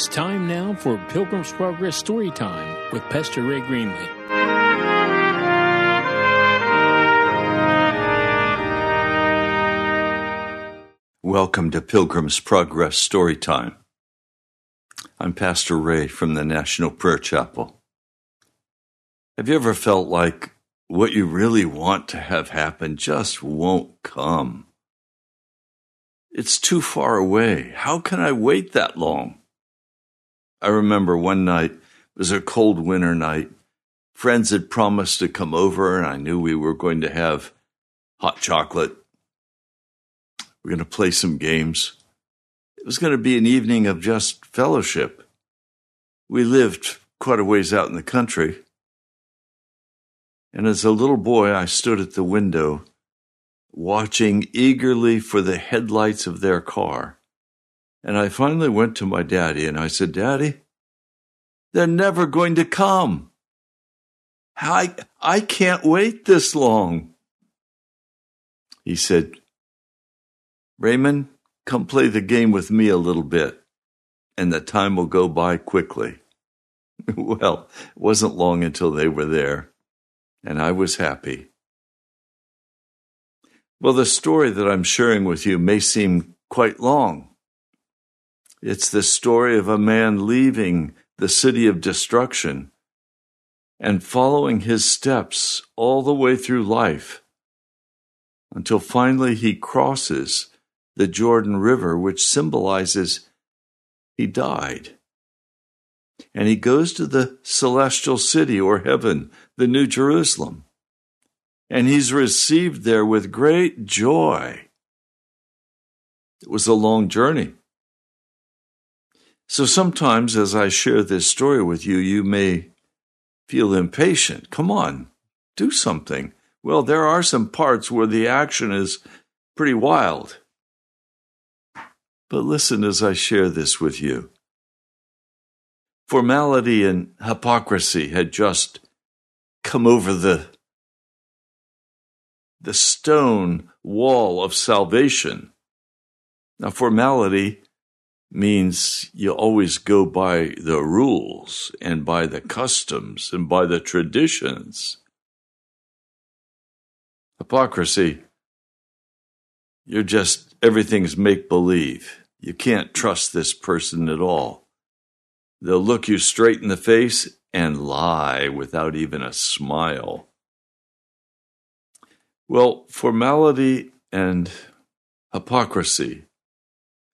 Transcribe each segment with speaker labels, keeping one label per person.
Speaker 1: It's time now for Pilgrim's Progress Story Time with Pastor Ray Greenley.
Speaker 2: Welcome to Pilgrim's Progress Story Time. I'm Pastor Ray from the National Prayer Chapel. Have you ever felt like what you really want to have happen just won't come? It's too far away. How can I wait that long? I remember one night, it was a cold winter night. Friends had promised to come over, and I knew we were going to have hot chocolate. We're going to play some games. It was going to be an evening of just fellowship. We lived quite a ways out in the country. And as a little boy, I stood at the window watching eagerly for the headlights of their car. And I finally went to my daddy and I said, Daddy, they're never going to come. I, I can't wait this long. He said, Raymond, come play the game with me a little bit, and the time will go by quickly. well, it wasn't long until they were there, and I was happy. Well, the story that I'm sharing with you may seem quite long. It's the story of a man leaving the city of destruction and following his steps all the way through life until finally he crosses the Jordan River, which symbolizes he died. And he goes to the celestial city or heaven, the New Jerusalem and he's received there with great joy. It was a long journey. So sometimes, as I share this story with you, you may feel impatient. Come on, do something. Well, there are some parts where the action is pretty wild. But listen as I share this with you. Formality and hypocrisy had just come over the the stone wall of salvation. Now, formality means you always go by the rules and by the customs and by the traditions. Hypocrisy, you're just, everything's make believe. You can't trust this person at all. They'll look you straight in the face and lie without even a smile. Well, formality and hypocrisy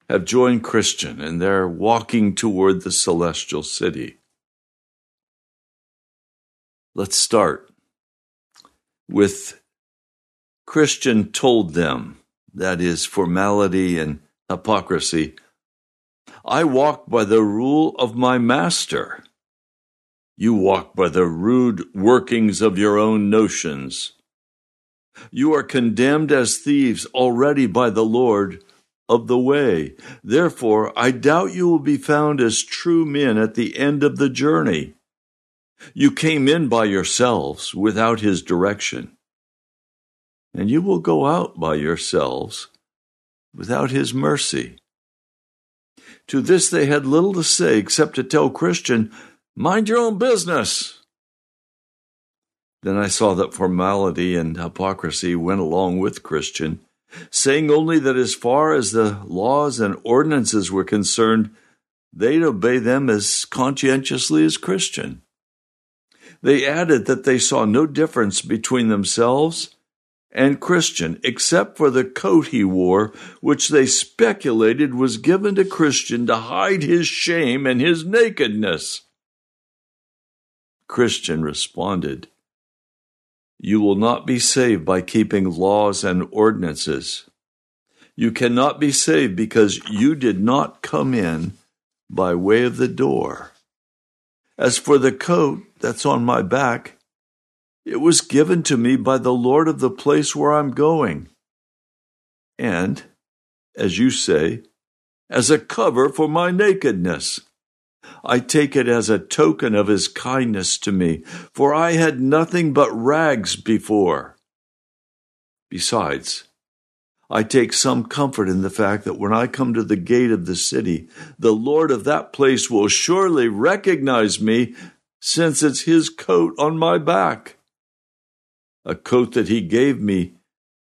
Speaker 2: have joined Christian and they're walking toward the celestial city. Let's start with Christian told them, that is, formality and hypocrisy, I walk by the rule of my master. You walk by the rude workings of your own notions. You are condemned as thieves already by the Lord of the way. Therefore, I doubt you will be found as true men at the end of the journey. You came in by yourselves without his direction, and you will go out by yourselves without his mercy. To this they had little to say except to tell Christian, Mind your own business. Then I saw that formality and hypocrisy went along with Christian, saying only that as far as the laws and ordinances were concerned, they'd obey them as conscientiously as Christian. They added that they saw no difference between themselves and Christian, except for the coat he wore, which they speculated was given to Christian to hide his shame and his nakedness. Christian responded, you will not be saved by keeping laws and ordinances. You cannot be saved because you did not come in by way of the door. As for the coat that's on my back, it was given to me by the Lord of the place where I'm going. And, as you say, as a cover for my nakedness. I take it as a token of his kindness to me, for I had nothing but rags before. Besides, I take some comfort in the fact that when I come to the gate of the city, the Lord of that place will surely recognize me since it's his coat on my back. A coat that he gave me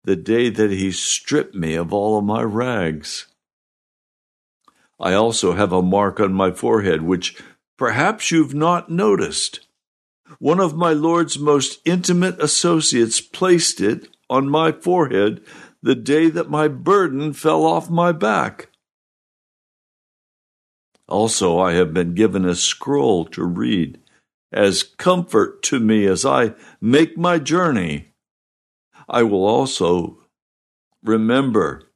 Speaker 2: the day that he stripped me of all of my rags. I also have a mark on my forehead, which perhaps you've not noticed. One of my Lord's most intimate associates placed it on my forehead the day that my burden fell off my back. Also, I have been given a scroll to read as comfort to me as I make my journey. I will also remember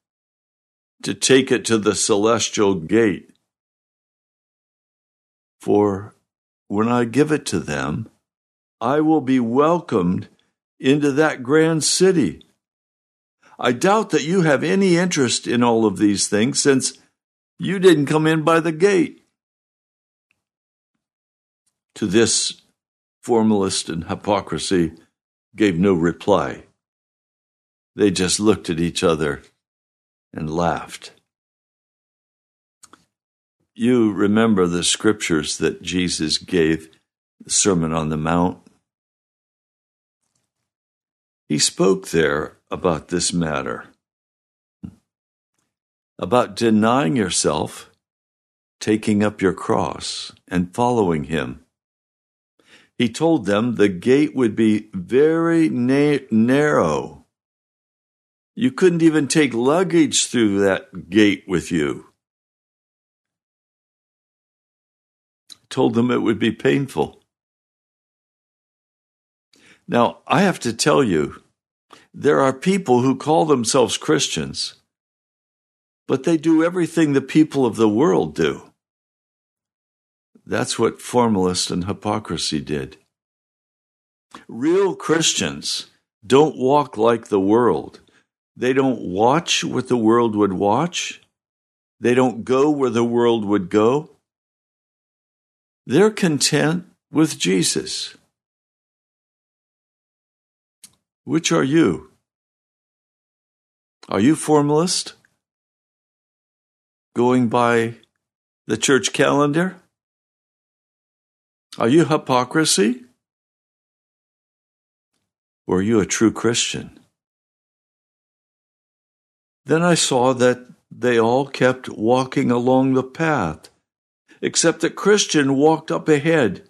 Speaker 2: to take it to the celestial gate. For when I give it to them, I will be welcomed into that grand city I doubt that you have any interest in all of these things since you didn't come in by the gate. To this, formalist and hypocrisy gave no reply. They just looked at each other and laughed. You remember the scriptures that Jesus gave, the Sermon on the Mount. He spoke there about this matter about denying yourself, taking up your cross, and following him. He told them the gate would be very na- narrow. You couldn't even take luggage through that gate with you. Told them it would be painful. Now, I have to tell you, there are people who call themselves Christians, but they do everything the people of the world do. That's what formalist and hypocrisy did. Real Christians don't walk like the world. They don't watch what the world would watch. They don't go where the world would go. They're content with Jesus. Which are you? Are you formalist? Going by the church calendar? Are you hypocrisy? Or are you a true Christian? Then I saw that they all kept walking along the path, except that Christian walked up ahead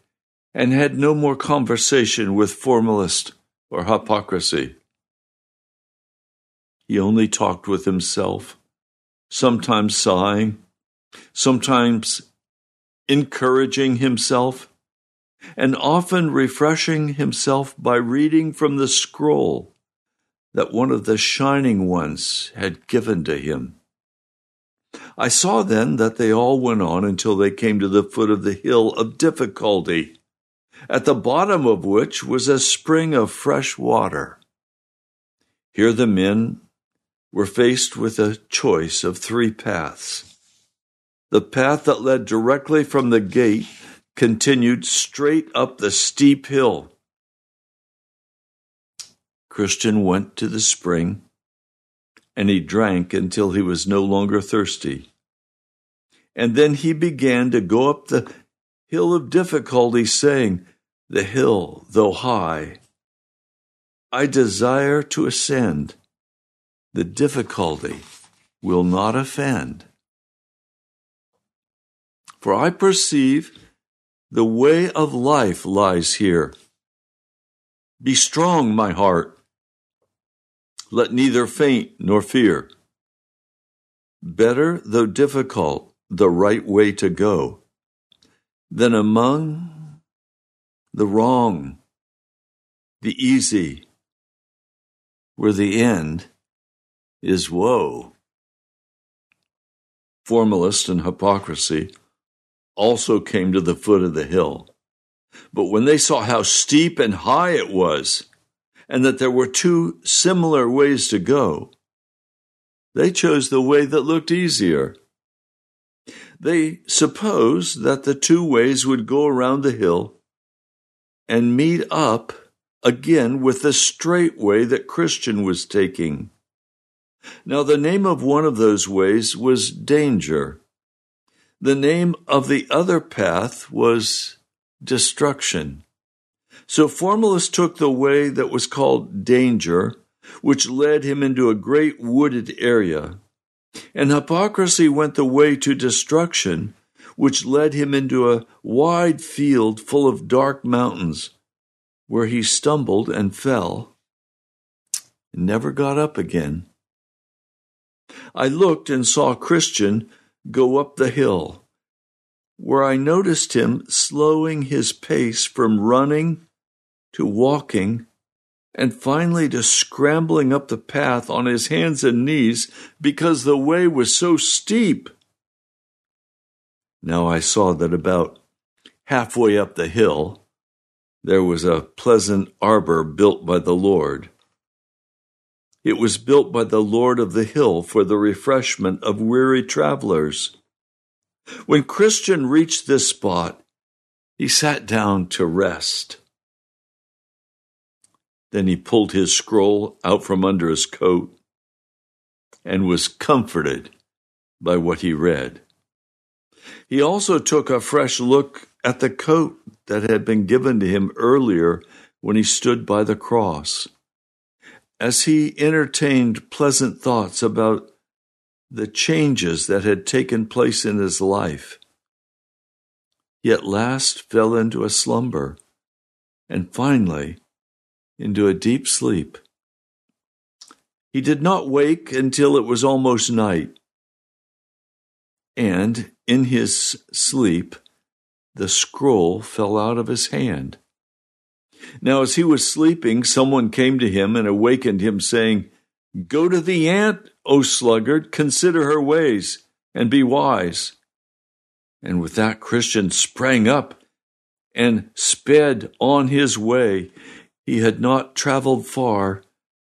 Speaker 2: and had no more conversation with formalist or hypocrisy. He only talked with himself, sometimes sighing, sometimes encouraging himself, and often refreshing himself by reading from the scroll that one of the shining ones had given to him. I saw then that they all went on until they came to the foot of the hill of difficulty at the bottom of which was a spring of fresh water. Here the men were faced with a choice of three paths. The path that led directly from the gate continued straight up the steep hill. Christian went to the spring, and he drank until he was no longer thirsty. And then he began to go up the hill of difficulty, saying, The hill, though high, I desire to ascend. The difficulty will not offend. For I perceive the way of life lies here. Be strong, my heart. Let neither faint nor fear. Better, though difficult, the right way to go than among the wrong, the easy, where the end is woe. Formalist and hypocrisy also came to the foot of the hill. But when they saw how steep and high it was, and that there were two similar ways to go, they chose the way that looked easier they supposed that the two ways would go around the hill and meet up again with the straight way that Christian was taking. Now, the name of one of those ways was danger. The name of the other path was destruction. So Formalist took the way that was called danger, which led him into a great wooded area. And hypocrisy went the way to destruction, which led him into a wide field full of dark mountains, where he stumbled and fell and never got up again. I looked and saw Christian go up the hill, where I noticed him slowing his pace from running to walking and finally to scrambling up the path on his hands and knees because the way was so steep. Now I saw that about halfway up the hill there was a pleasant arbor built by the Lord. It was built by the Lord of the hill for the refreshment of weary travelers. When Christian reached this spot, he sat down to rest. Then he pulled his scroll out from under his coat and was comforted by what he read. He also took a fresh look at the coat that had been given to him earlier when he stood by the cross as he entertained pleasant thoughts about the changes that had taken place in his life, he at last fell into a slumber and finally into a deep sleep. He did not wake until it was almost night, and in his sleep the scroll fell out of his hand. Now, as he was sleeping, someone came to him and awakened him, saying, Go to the ant, O sluggard, consider her ways, and be wise. And with that, Christian sprang up and sped on his way. He had not traveled far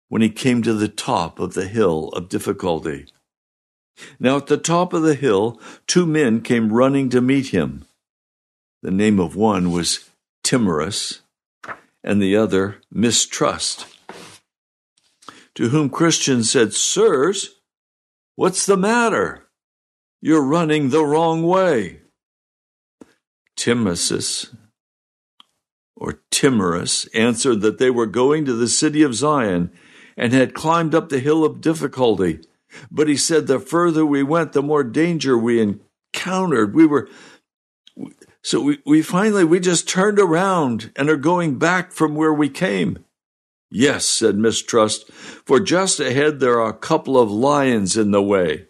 Speaker 2: when he came to the top of the hill of difficulty. Now, at the top of the hill, two men came running to meet him. The name of one was Timorous, and the other mistrust. To whom Christian said, Sirs, what's the matter? You're running the wrong way. Timothy, or Timorous, answered that they were going to the city of Zion and had climbed up the hill of difficulty. But he said, the further we went, the more danger we encountered. We were so we, we finally, we just turned around and are going back from where we came. Yes, said Mistrust, for just ahead there are a couple of lions in the way.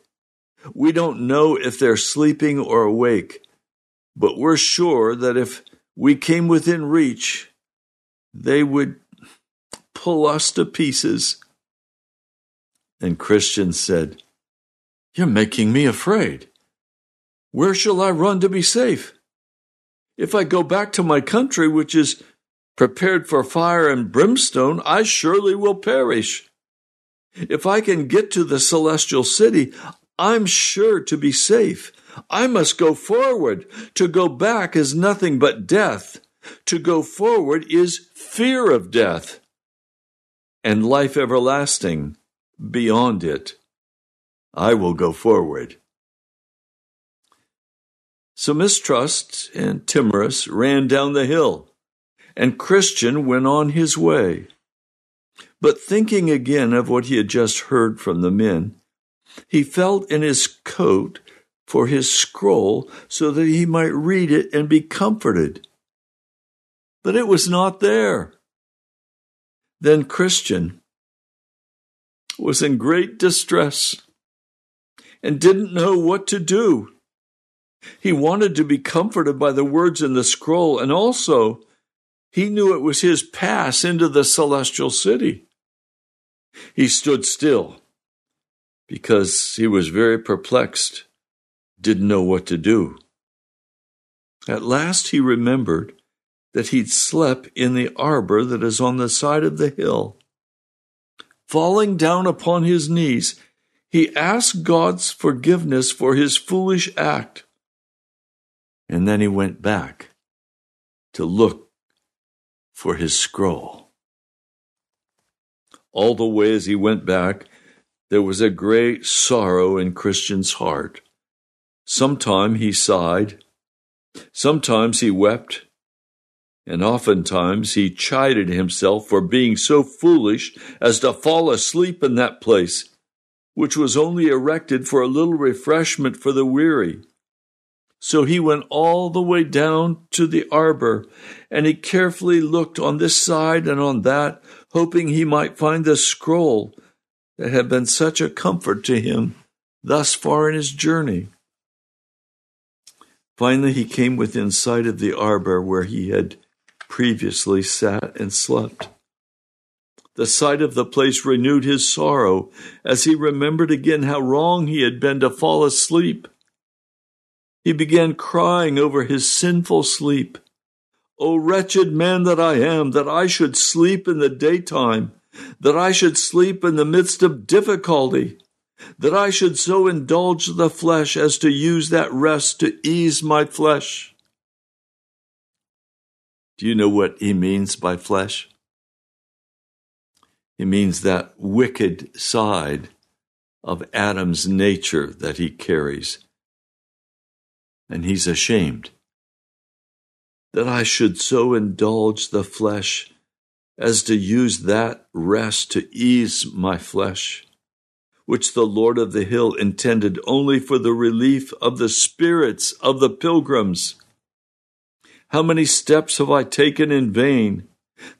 Speaker 2: We don't know if they're sleeping or awake, but we're sure that if we came within reach, they would pull us to pieces. And Christian said, You're making me afraid. Where shall I run to be safe? If I go back to my country, which is prepared for fire and brimstone, I surely will perish. If I can get to the celestial city, I'm sure to be safe. I must go forward. To go back is nothing but death. To go forward is fear of death and life everlasting beyond it. I will go forward. So Mistrust and Timorous ran down the hill, and Christian went on his way. But thinking again of what he had just heard from the men, he felt in his coat for his scroll so that he might read it and be comforted. But it was not there. Then Christian was in great distress and didn't know what to do. He wanted to be comforted by the words in the scroll, and also he knew it was his pass into the celestial city. He stood still because he was very perplexed, didn't know what to do. At last he remembered that he'd slept in the arbor that is on the side of the hill. Falling down upon his knees, he asked God's forgiveness for his foolish act. And then he went back to look for his scroll. All the way as he went back, there was a great sorrow in Christian's heart. Sometime he sighed, sometimes he wept, and oftentimes he chided himself for being so foolish as to fall asleep in that place, which was only erected for a little refreshment for the weary. So he went all the way down to the arbor, and he carefully looked on this side and on that, hoping he might find the scroll that had been such a comfort to him thus far in his journey. Finally, he came within sight of the arbor where he had previously sat and slept. The sight of the place renewed his sorrow as he remembered again how wrong he had been to fall asleep. He began crying over his sinful sleep. O wretched man that I am, that I should sleep in the daytime, that I should sleep in the midst of difficulty, that I should so indulge the flesh as to use that rest to ease my flesh. Do you know what he means by flesh? He means that wicked side of Adam's nature that he carries. And he's ashamed that I should so indulge the flesh as to use that rest to ease my flesh, which the Lord of the hill intended only for the relief of the spirits of the pilgrims. How many steps have I taken in vain?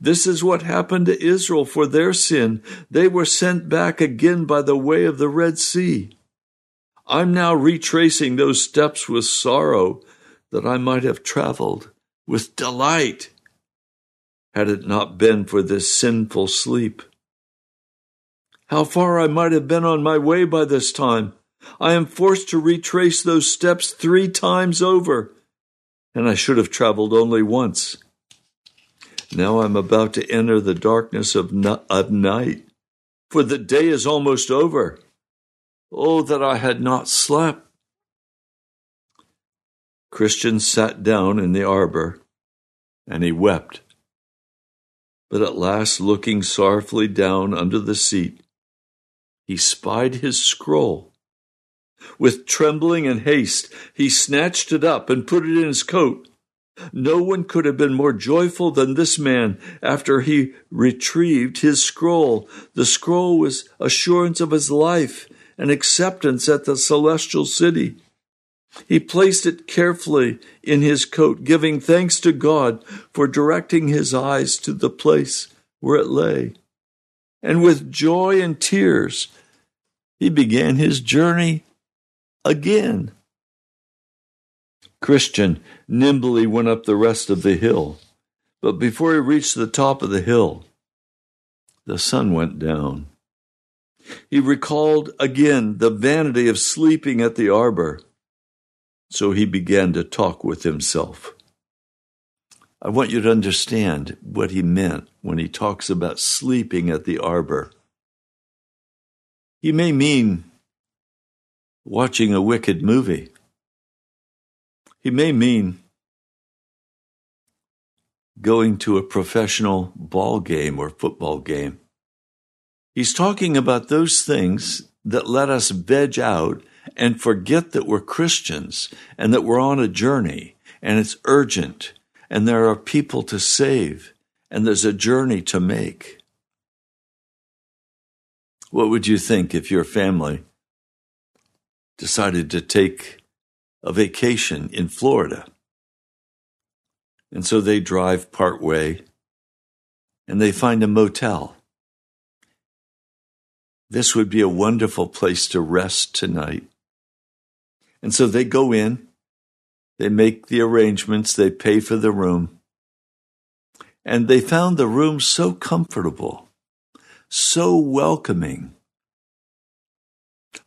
Speaker 2: This is what happened to Israel for their sin. They were sent back again by the way of the Red Sea. I'm now retracing those steps with sorrow that I might have traveled with delight had it not been for this sinful sleep. How far I might have been on my way by this time. I am forced to retrace those steps three times over, and I should have traveled only once. Now I'm about to enter the darkness of, of night, for the day is almost over. Oh, that I had not slept. Christian sat down in the arbor, and he wept. But at last, looking sorrowfully down under the seat, he spied his scroll. With trembling and haste, he snatched it up and put it in his coat. No one could have been more joyful than this man after he retrieved his scroll. The scroll was assurance of his life and acceptance at the celestial city. He placed it carefully in his coat, giving thanks to God for directing his eyes to the place where it lay. And with joy and tears, he began his journey again. Christian nimbly went up the rest of the hill, but before he reached the top of the hill, the sun went down. He recalled again the vanity of sleeping at the arbor so he began to talk with himself. I want you to understand what he meant when he talks about sleeping at the arbor. He may mean watching a wicked movie. He may mean going to a professional ball game or football game. He's talking about those things that let us veg out and forget that we're Christians and that we're on a journey and it's urgent and there are people to save and there's a journey to make. What would you think if your family decided to take a vacation in Florida? And so they drive part way and they find a motel. This would be a wonderful place to rest tonight. And so they go in, they make the arrangements, they pay for the room. And they found the room so comfortable, so welcoming.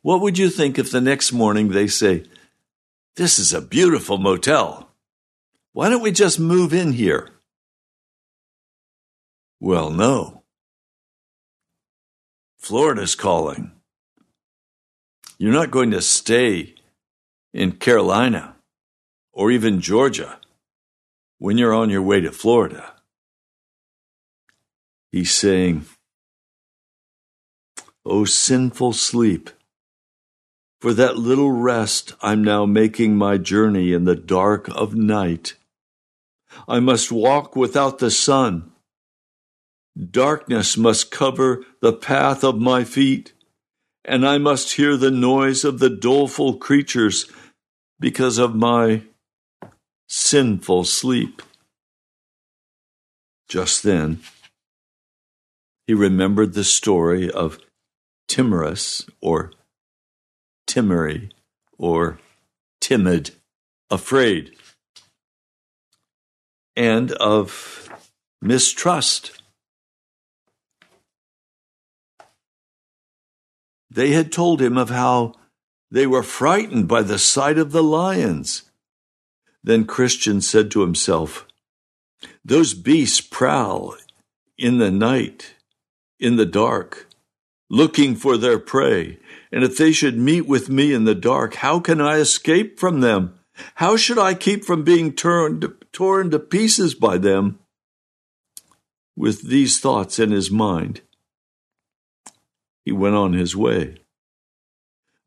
Speaker 2: What would you think if the next morning they say, This is a beautiful motel. Why don't we just move in here? Well, no. Florida's calling. You're not going to stay in Carolina or even Georgia when you're on your way to Florida. He's saying, O sinful sleep! For that little rest I'm now making my journey in the dark of night. I must walk without the sun. Darkness must cover the path of my feet, and I must hear the noise of the doleful creatures because of my sinful sleep. Just then, he remembered the story of timorous or timorous or timid, afraid, and of mistrust. They had told him of how they were frightened by the sight of the lions. Then Christian said to himself, Those beasts prowl in the night, in the dark, looking for their prey. And if they should meet with me in the dark, how can I escape from them? How should I keep from being turned, torn to pieces by them? With these thoughts in his mind, he went on his way.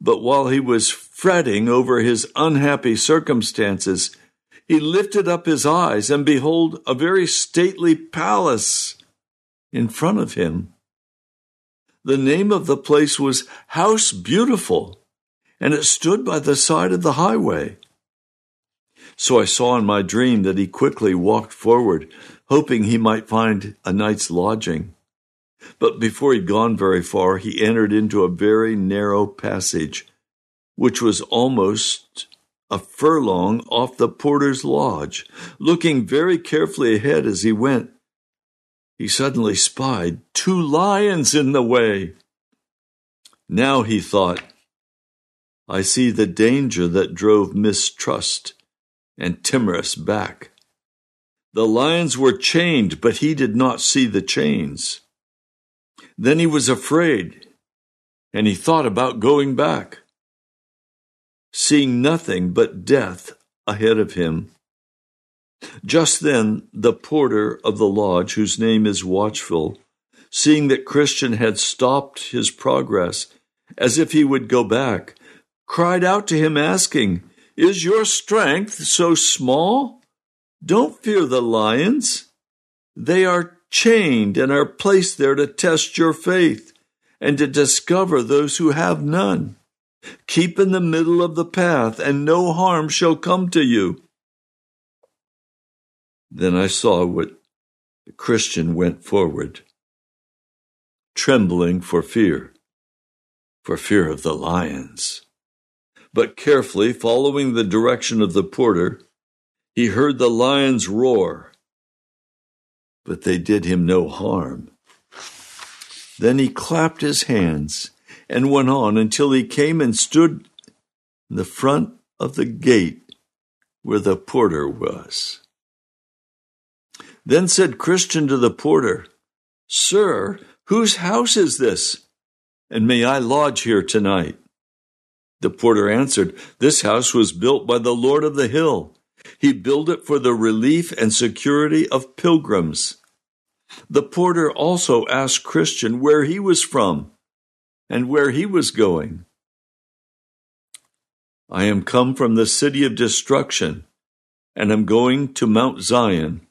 Speaker 2: But while he was fretting over his unhappy circumstances, he lifted up his eyes, and behold, a very stately palace in front of him. The name of the place was House Beautiful, and it stood by the side of the highway. So I saw in my dream that he quickly walked forward, hoping he might find a night's lodging. But before he'd gone very far, he entered into a very narrow passage, which was almost a furlong off the porter's lodge. Looking very carefully ahead as he went, he suddenly spied two lions in the way. Now he thought, I see the danger that drove mistrust and timorous back. The lions were chained, but he did not see the chains. Then he was afraid, and he thought about going back. Seeing nothing but death ahead of him. Just then, the porter of the lodge, whose name is Watchful, seeing that Christian had stopped his progress, as if he would go back, cried out to him, asking, Is your strength so small? Don't fear the lions. They are chained and are placed there to test your faith and to discover those who have none. Keep in the middle of the path, and no harm shall come to you. Then I saw what the Christian went forward, trembling for fear, for fear of the lions. But carefully following the direction of the porter, he heard the lions roar but they did him no harm. Then he clapped his hands and went on until he came and stood in the front of the gate where the porter was. Then said Christian to the porter, Sir, whose house is this? And may I lodge here tonight? The porter answered, This house was built by the Lord of the hill he built it for the relief and security of pilgrims. The porter also asked Christian where he was from and where he was going. I am come from the city of destruction and am going to Mount Zion,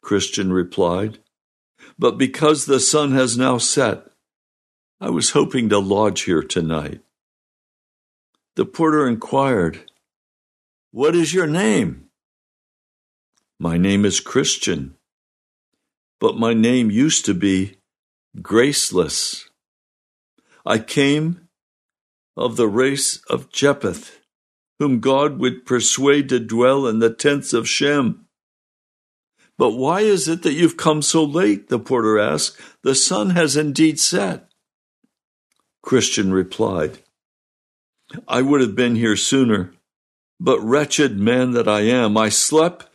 Speaker 2: Christian replied. But because the sun has now set, I was hoping to lodge here tonight. The porter inquired, What is your name? My name is Christian, but my name used to be Graceless. I came of the race of Japheth, whom God would persuade to dwell in the tents of Shem. But why is it that you've come so late? The porter asked. The sun has indeed set. Christian replied, I would have been here sooner, but wretched man that I am, I slept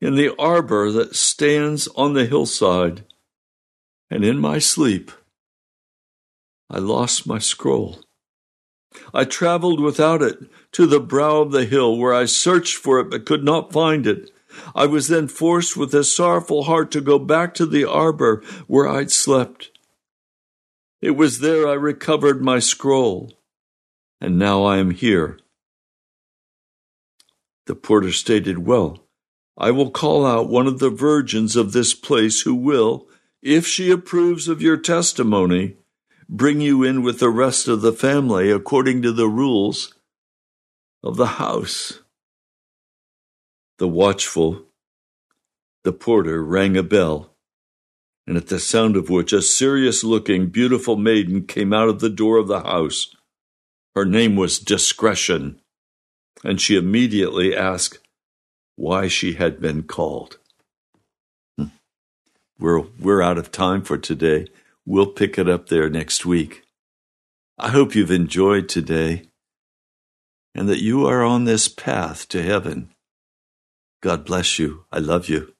Speaker 2: in the arbor that stands on the hillside, and in my sleep I lost my scroll. I traveled without it to the brow of the hill, where I searched for it but could not find it. I was then forced with a sorrowful heart to go back to the arbor where I'd slept. It was there I recovered my scroll, and now I am here. The porter stated, Well, I will call out one of the virgins of this place who will, if she approves of your testimony, bring you in with the rest of the family according to the rules of the house. The watchful, the porter, rang a bell, and at the sound of which a serious looking, beautiful maiden came out of the door of the house. Her name was Discretion, and she immediately asked why she had been called. Hmm. We're, we're out of time for today. We'll pick it up there next week. I hope you've enjoyed today and that you are on this path to heaven. God bless you. I love you.